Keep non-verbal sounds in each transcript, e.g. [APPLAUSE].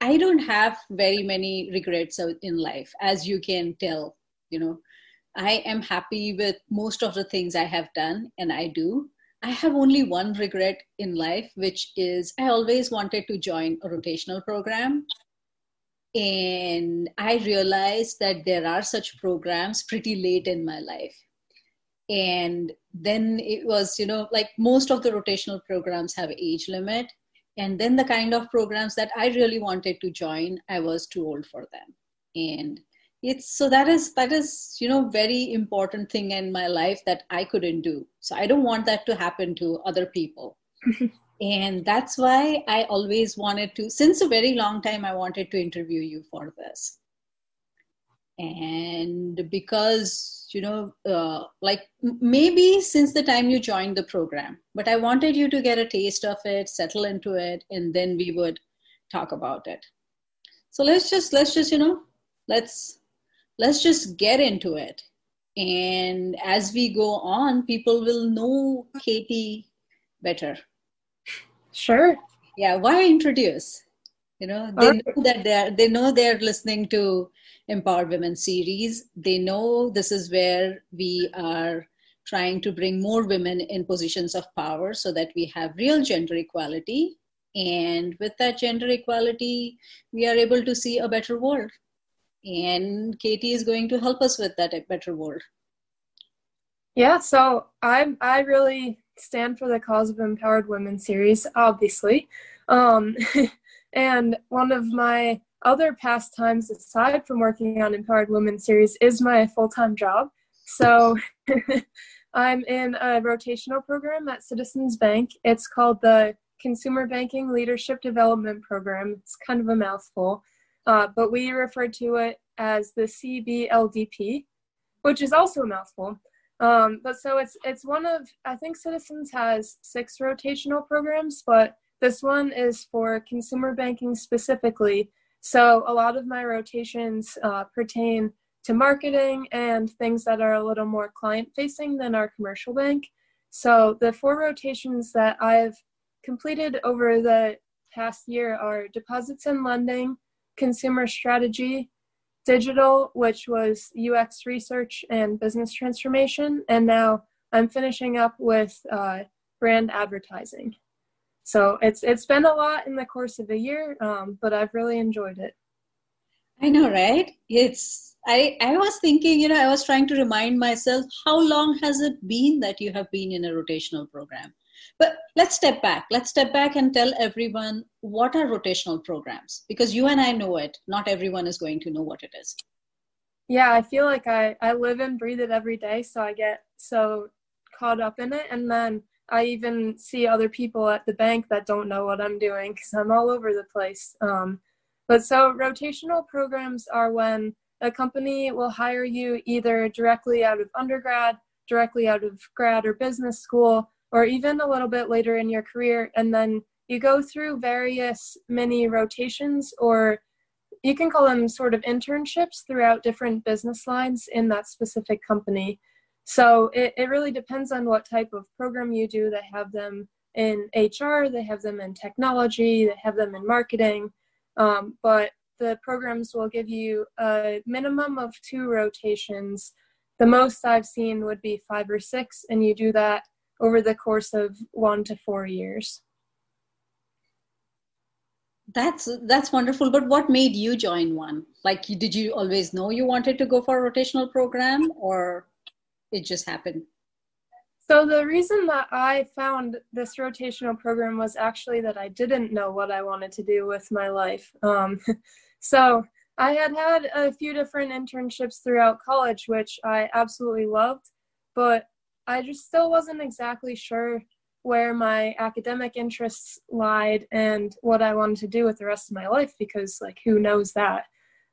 I don't have very many regrets in life, as you can tell. You know, I am happy with most of the things I have done and I do. I have only one regret in life, which is I always wanted to join a rotational program. And I realized that there are such programs pretty late in my life. And then it was, you know, like most of the rotational programs have age limit. And then the kind of programs that I really wanted to join, I was too old for them. And it's so that is that is you know very important thing in my life that i couldn't do. So i don't want that to happen to other people. [LAUGHS] And that's why i always wanted to since a very long time i wanted to interview you for this and because you know uh, like maybe since the time you joined the program but i wanted you to get a taste of it settle into it and then we would talk about it so let's just let's just you know let's let's just get into it. And as we go on, people will know Katie better. Sure. Yeah, why introduce? You know, they know that they're they know they're listening to Empowered Women series. They know this is where we are trying to bring more women in positions of power so that we have real gender equality. And with that gender equality, we are able to see a better world and Katie is going to help us with that better world. Yeah, so I I really stand for the cause of empowered women series, obviously, um, [LAUGHS] and one of my other pastimes aside from working on empowered women series is my full time job. So. [LAUGHS] I'm in a rotational program at Citizens Bank. It's called the Consumer Banking Leadership Development Program. It's kind of a mouthful. Uh, but we refer to it as the CBLDP, which is also a mouthful. Um, but so it's it's one of I think Citizens has six rotational programs, but this one is for consumer banking specifically. So a lot of my rotations uh, pertain to marketing and things that are a little more client facing than our commercial bank. So the four rotations that I've completed over the past year are deposits and lending, consumer strategy, digital, which was UX research and business transformation, and now I'm finishing up with uh, brand advertising. So it's it's been a lot in the course of a year, um, but I've really enjoyed it. I know, right? It's I I was thinking, you know, I was trying to remind myself how long has it been that you have been in a rotational program? But let's step back. Let's step back and tell everyone what are rotational programs because you and I know it. Not everyone is going to know what it is. Yeah, I feel like I, I live and breathe it every day. So I get so caught up in it. And then I even see other people at the bank that don't know what I'm doing because I'm all over the place. Um, but so rotational programs are when a company will hire you either directly out of undergrad, directly out of grad or business school, or even a little bit later in your career and then you go through various mini rotations or you can call them sort of internships throughout different business lines in that specific company so it, it really depends on what type of program you do they have them in hr they have them in technology they have them in marketing um, but the programs will give you a minimum of two rotations the most i've seen would be five or six and you do that over the course of one to four years. That's that's wonderful. But what made you join one? Like, did you always know you wanted to go for a rotational program, or it just happened? So the reason that I found this rotational program was actually that I didn't know what I wanted to do with my life. Um, [LAUGHS] so I had had a few different internships throughout college, which I absolutely loved, but I just still wasn't exactly sure where my academic interests lied and what I wanted to do with the rest of my life because, like, who knows that?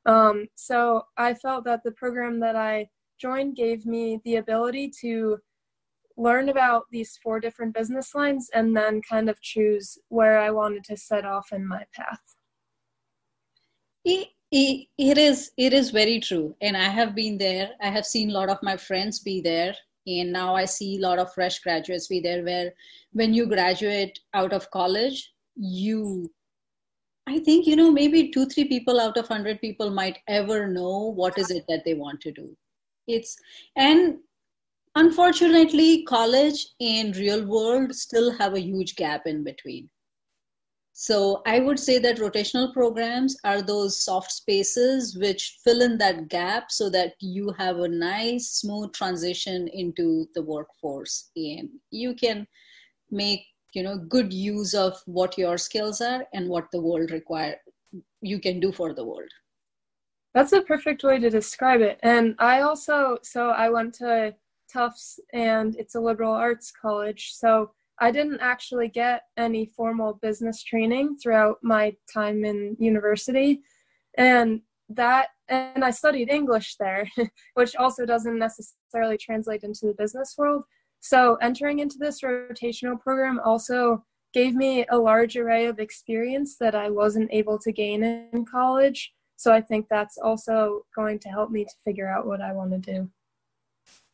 Um, so I felt that the program that I joined gave me the ability to learn about these four different business lines and then kind of choose where I wanted to set off in my path. It, is it is very true and i have been there i have seen a lot of my friends be there and now i see a lot of fresh graduates be there where when you graduate out of college you I think, you know, maybe two, three people out of 100 people might ever know what is it that they want to do. It's, and unfortunately, college and real world still have a huge gap in between. So I would say that rotational programs are those soft spaces which fill in that gap so that you have a nice, smooth transition into the workforce and you can make you know good use of what your skills are and what the world require you can do for the world that's a perfect way to describe it. And i also so i went to tufts and it's a liberal arts college. So i didn't actually get any formal business training throughout my time in university. And that and i studied english there [LAUGHS] which also doesn't necessarily translate into the business world. So entering into this rotational program also gave me a large array of experience that I wasn't able to gain in college. So I think that's also going to help me to figure out what I want to do.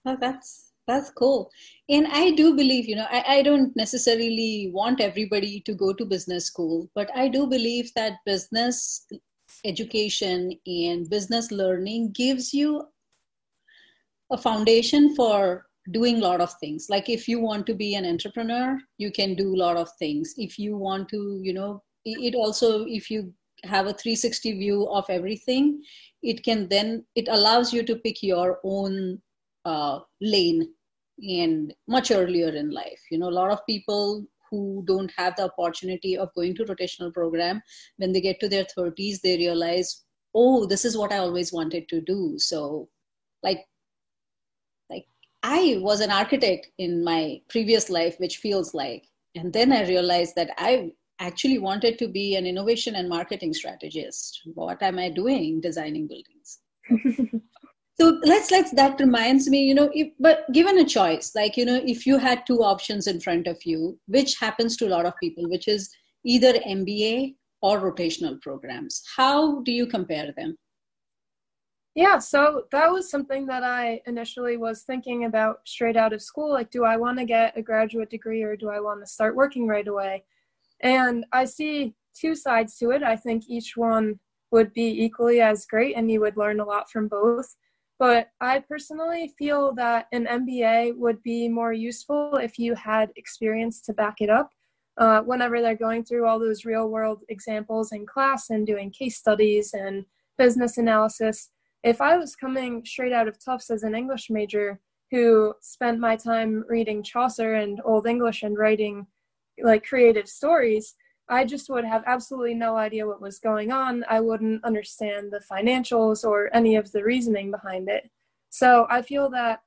Oh, that's that's cool. And I do believe, you know, I, I don't necessarily want everybody to go to business school, but I do believe that business education and business learning gives you a foundation for doing a lot of things like if you want to be an entrepreneur you can do a lot of things if you want to you know it also if you have a 360 view of everything it can then it allows you to pick your own uh, lane and much earlier in life you know a lot of people who don't have the opportunity of going to rotational program when they get to their 30s they realize oh this is what i always wanted to do so like like I was an architect in my previous life, which feels like. And then I realized that I actually wanted to be an innovation and marketing strategist. What am I doing designing buildings? [LAUGHS] so let's let's that reminds me you know if, but given a choice like you know if you had two options in front of you which happens to a lot of people which is either mba or rotational programs how do you compare them yeah, so that was something that I initially was thinking about straight out of school. Like, do I want to get a graduate degree or do I want to start working right away? And I see two sides to it. I think each one would be equally as great and you would learn a lot from both. But I personally feel that an MBA would be more useful if you had experience to back it up. Uh, whenever they're going through all those real world examples in class and doing case studies and business analysis, if I was coming straight out of Tufts as an English major who spent my time reading Chaucer and Old English and writing like creative stories, I just would have absolutely no idea what was going on. I wouldn't understand the financials or any of the reasoning behind it. So I feel that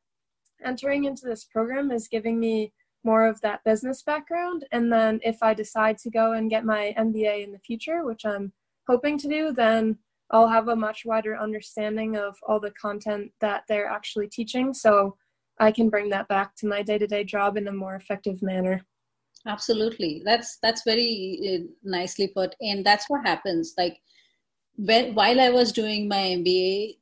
entering into this program is giving me more of that business background. And then if I decide to go and get my MBA in the future, which I'm hoping to do, then I'll have a much wider understanding of all the content that they're actually teaching. So I can bring that back to my day to day job in a more effective manner. Absolutely. That's, that's very uh, nicely put. And that's what happens. Like when, while I was doing my MBA,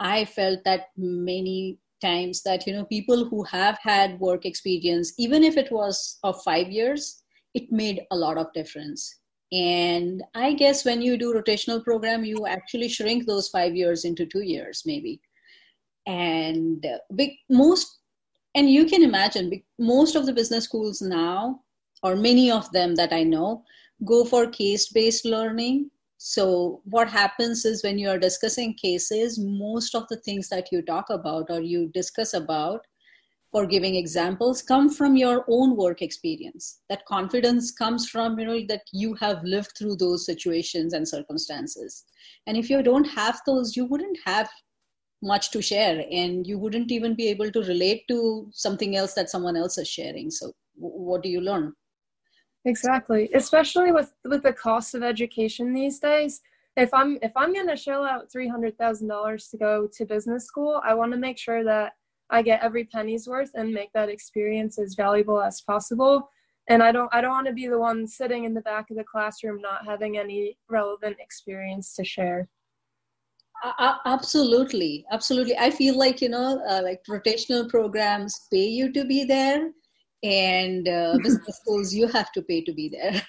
I felt that many times that, you know, people who have had work experience, even if it was of five years, it made a lot of difference and i guess when you do rotational program you actually shrink those five years into two years maybe and big, most and you can imagine most of the business schools now or many of them that i know go for case based learning. So what happens is when you are discussing cases most of the things that you talk about or you discuss about for giving examples come from your own work experience. That confidence comes from you know that you have lived through those situations and circumstances. And if you don't have those you wouldn't have much to share and you wouldn't even be able to relate to something else that someone else is sharing. So what do you learn exactly especially with with the cost of education these days if i'm if i'm going to shell out $300000 to go to business school i want to make sure that I get every penny's worth and make that experience as valuable as possible. And I don't I don't want to be the one sitting in the back of the classroom not having any relevant experience to share. Uh, absolutely, absolutely. I feel like you know, uh, like rotational programs pay you to be there, and uh, [LAUGHS] business schools you have to pay to be there.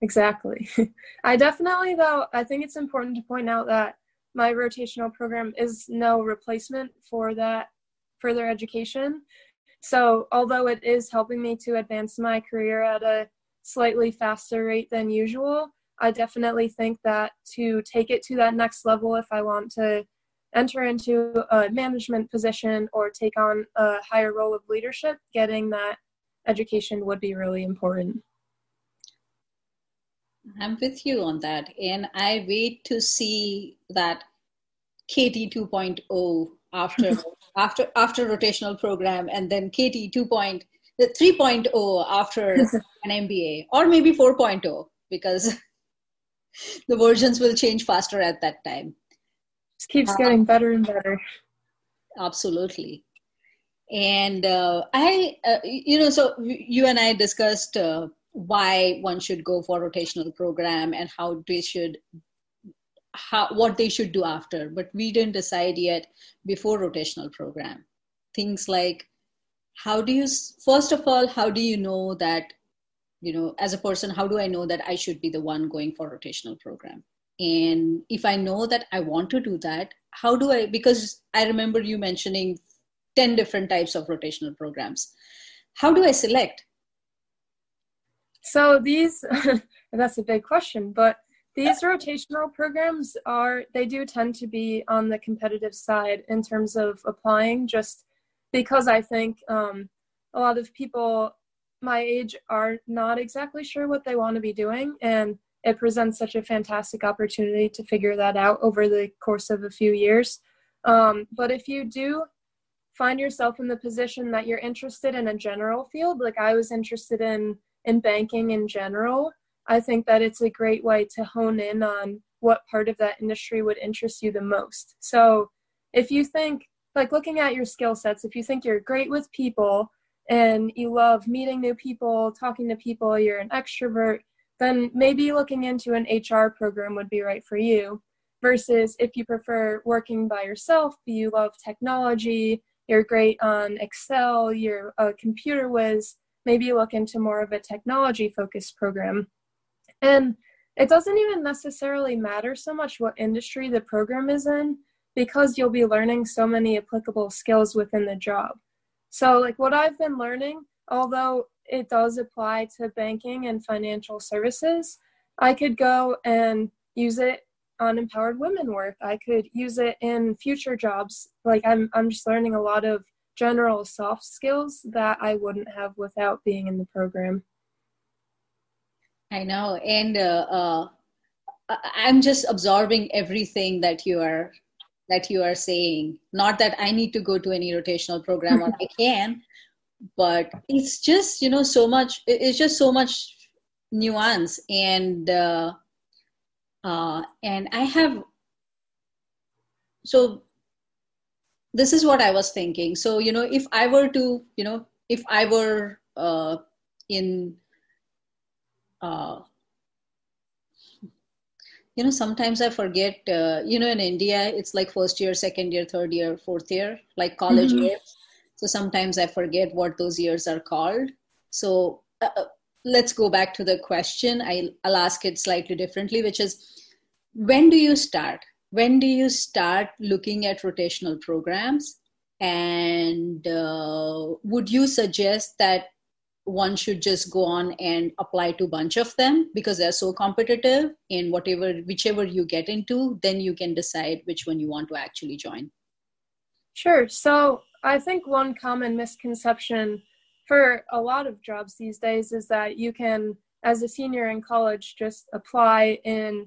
exactly. [LAUGHS] I definitely, though, I think it's important to point out that my rotational program is no replacement for that further education. So, although it is helping me to advance my career at a slightly faster rate than usual, I definitely think that to take it to that next level, if I want to enter into a management position or take on a higher role of leadership, getting that education would be really important. I'm with you on that. And I wait to see that Katie 2.0 after [LAUGHS] after after rotational program and then KT 2. the 3.0 after [LAUGHS] an MBA or maybe 4.0 because [LAUGHS] the versions will change faster at that time. Just keeps uh, getting better and better. Absolutely. And uh, I, uh, you know, so you and I discussed uh, why one should go for rotational program and how they should how what they should do after. But we didn't decide yet before rotational program. Things like how do you first of all how do you know that you know as a person how do i know that i should be the one going for rotational program? And if i know that i want to do that how do i because i remember you mentioning 10 different types of rotational programs how do i select so these, [LAUGHS] that's a big question, but these rotational programs are, they do tend to be on the competitive side in terms of applying, just because I think um, a lot of people my age are not exactly sure what they want to be doing. And it presents such a fantastic opportunity to figure that out over the course of a few years. Um, but if you do find yourself in the position that you're interested in a general field, like I was interested in in banking in general, I think that it's a great way to hone in on what part of that industry would interest you the most. So if you think, like looking at your skill sets, if you think you're great with people and you love meeting new people, talking to people, you're an extrovert, then maybe looking into an HR program would be right for you. Versus if you prefer working by yourself, you love technology, you're great on Excel, you're a uh, computer whiz, maybe look into more of a technology focused program. And it doesn't even necessarily matter so much what industry the program is in because you'll be learning so many applicable skills within the job. So, like what I've been learning, although it does apply to banking and financial services, I could go and use it on empowered women work. I could use it in future jobs. Like I'm I'm just learning a lot of general soft skills that I wouldn't have without being in the program. I know, and uh, uh, I'm just absorbing everything that you are that you are saying. Not that I need to go to any rotational program, or I [LAUGHS] can, but it's just you know so much. It's just so much nuance, and uh, uh and I have so this is what i was thinking. So you know if i were to you know if i were uh, in uh, you know sometimes i forget uh, you know in india it's like first year second year third year fourth year like college mm-hmm. years. So sometimes i forget what those years are called. So uh, uh let's go back to the question. I, i'll ask it slightly differently which is when do you start? When do you start looking at rotational programs? And uh, would you suggest that one should just go on and apply to a bunch of them? Because they're so competitive in whatever whichever you get into then you can decide which one you want to actually join. Sure. So i think one common misconception for a lot of jobs these days is that you can as a senior in college just apply in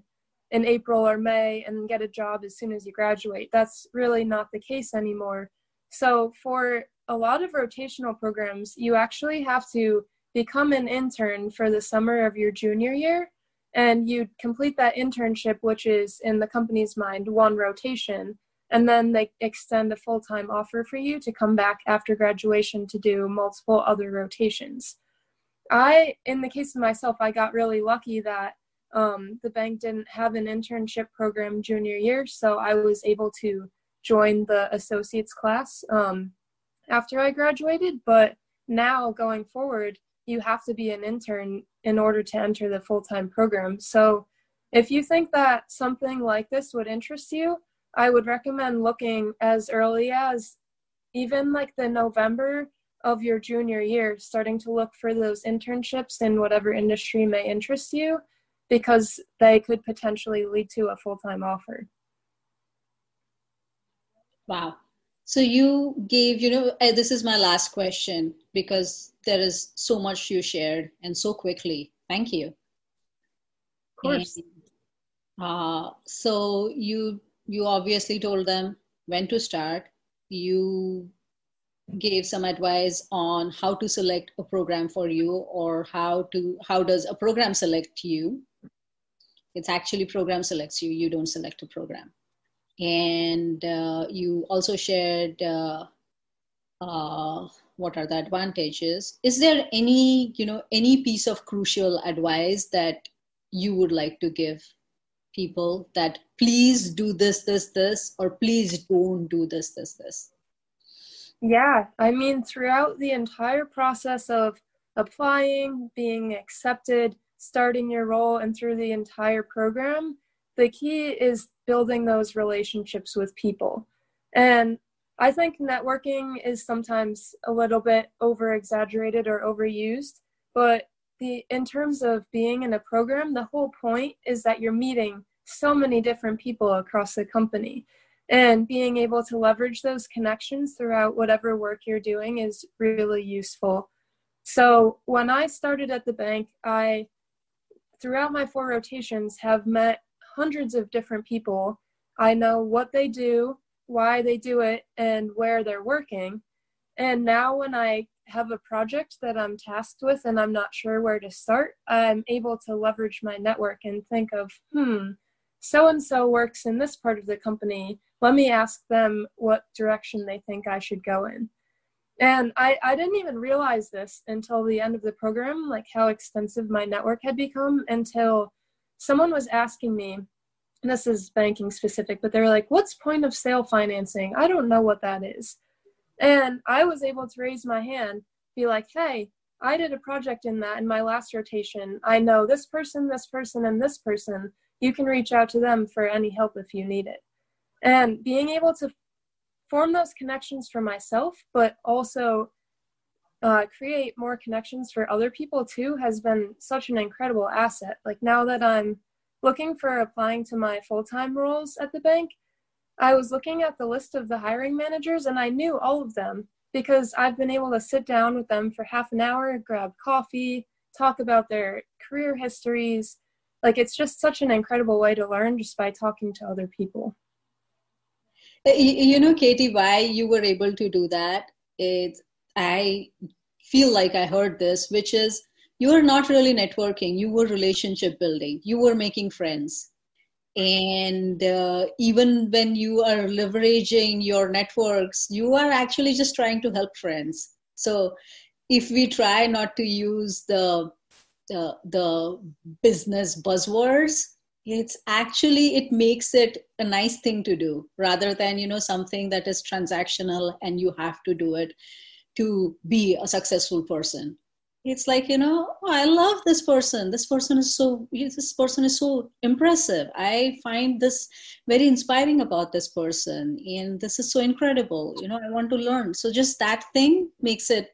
in April or May and get a job as soon as you graduate. That's really not the case anymore. So, for a lot of rotational programs, you actually have to become an intern for the summer of your junior year. And you complete that internship, which is in the company's mind one rotation. And then they extend a full time offer for you to come back after graduation to do multiple other rotations. I, in the case of myself, I got really lucky that um, the bank didn't have an internship program junior year, so I was able to join the associates class um, after I graduated. But now going forward, you have to be an intern in order to enter the full time program. So, if you think that something like this would interest you, I would recommend looking as early as even like the November of your junior year, starting to look for those internships in whatever industry may interest you, because they could potentially lead to a full time offer. Wow. So you gave, you know, eh, this is my last question because there is so much you shared and so quickly. Thank you. Of course. And, uh, so you you obviously told them when to start. You gave some advice on how to select a program for you or how to how does a program select you? It's actually program selects you you don't select a program. And uh, you also shared uh, uh, what are the advantages? Is there any you know any piece of crucial advice that you would like to give people that please do this this this or please don't do this this this yeah, I mean, throughout the entire process of applying, being accepted, starting your role, and through the entire program, the key is building those relationships with people. And I think networking is sometimes a little bit over exaggerated or overused, but the in terms of being in a program, the whole point is that you're meeting so many different people across the company and being able to leverage those connections throughout whatever work you're doing is really useful. So when I started at the bank, I throughout my four rotations have met hundreds of different people. I know what they do, why they do it, and where they're working. And now when I have a project that I'm tasked with and I'm not sure where to start, I'm able to leverage my network and think of, hmm, so and so works in this part of the company let me ask them what direction they think I should go in. And I, I didn't even realize this until the end of the program, like how extensive my network had become until someone was asking me, and this is banking specific, but they were like, what's point of sale financing? I don't know what that is. And I was able to raise my hand, be like, hey, I did a project in that in my last rotation. I know this person, this person, and this person. You can reach out to them for any help if you need it and being able to form those connections for myself but also uh, create more connections for other people too has been such an incredible asset like now that i'm looking for applying to my full-time roles at the bank i was looking at the list of the hiring managers and i knew all of them because i've been able to sit down with them for half an hour grab coffee talk about their career histories. Like it's just such an incredible way to learn just by talking to other people. Uh, you know katie why you were able to do that is i feel like i heard this which is you were not really networking you were relationship building you were making friends and uh, even when you are leveraging your networks you are actually just trying to help friends. So if we try not to use the the, the business buzzwords it's actually it makes it a nice thing to do rather than you know something that is transactional and you have to do it to be a successful person it's like you know oh, i love this person. This person is so this person is so impressive. I find this very inspiring about this person and this is so incredible. You know i want to learn. So just that thing makes it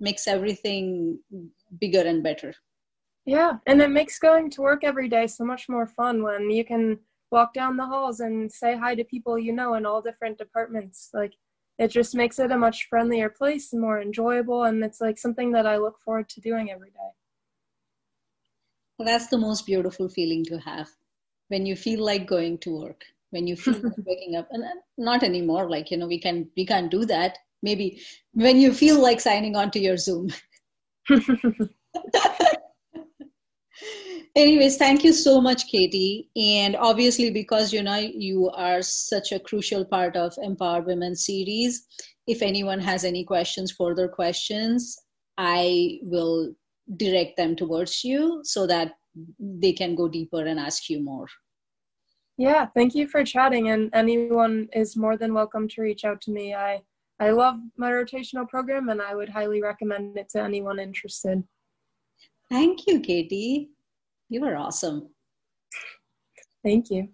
makes everything bigger and better. Yeah, and it makes going to work every day so much more fun when you can walk down the halls and say hi to people you know in all different departments. Like it just makes it a much friendlier place and more enjoyable and it's like something that I look forward to doing every day. Well, that's the most beautiful feeling to have when you feel like going to work, when you feel like [LAUGHS] waking up and uh, not anymore like you know we can we can't do that. Maybe when you feel like signing on to your Zoom. [LAUGHS] anyways thank you so much katie. And obviously because you know you are such a crucial part of empowered women series if anyone has any questions further questions i will direct them towards you so that they can go deeper and ask you more. Yeah thank you for chatting. And anyone is more than welcome to reach out to me. I i love my rotational program and i would highly recommend it to anyone interested. Thank you, Katie. You were awesome. Thank you.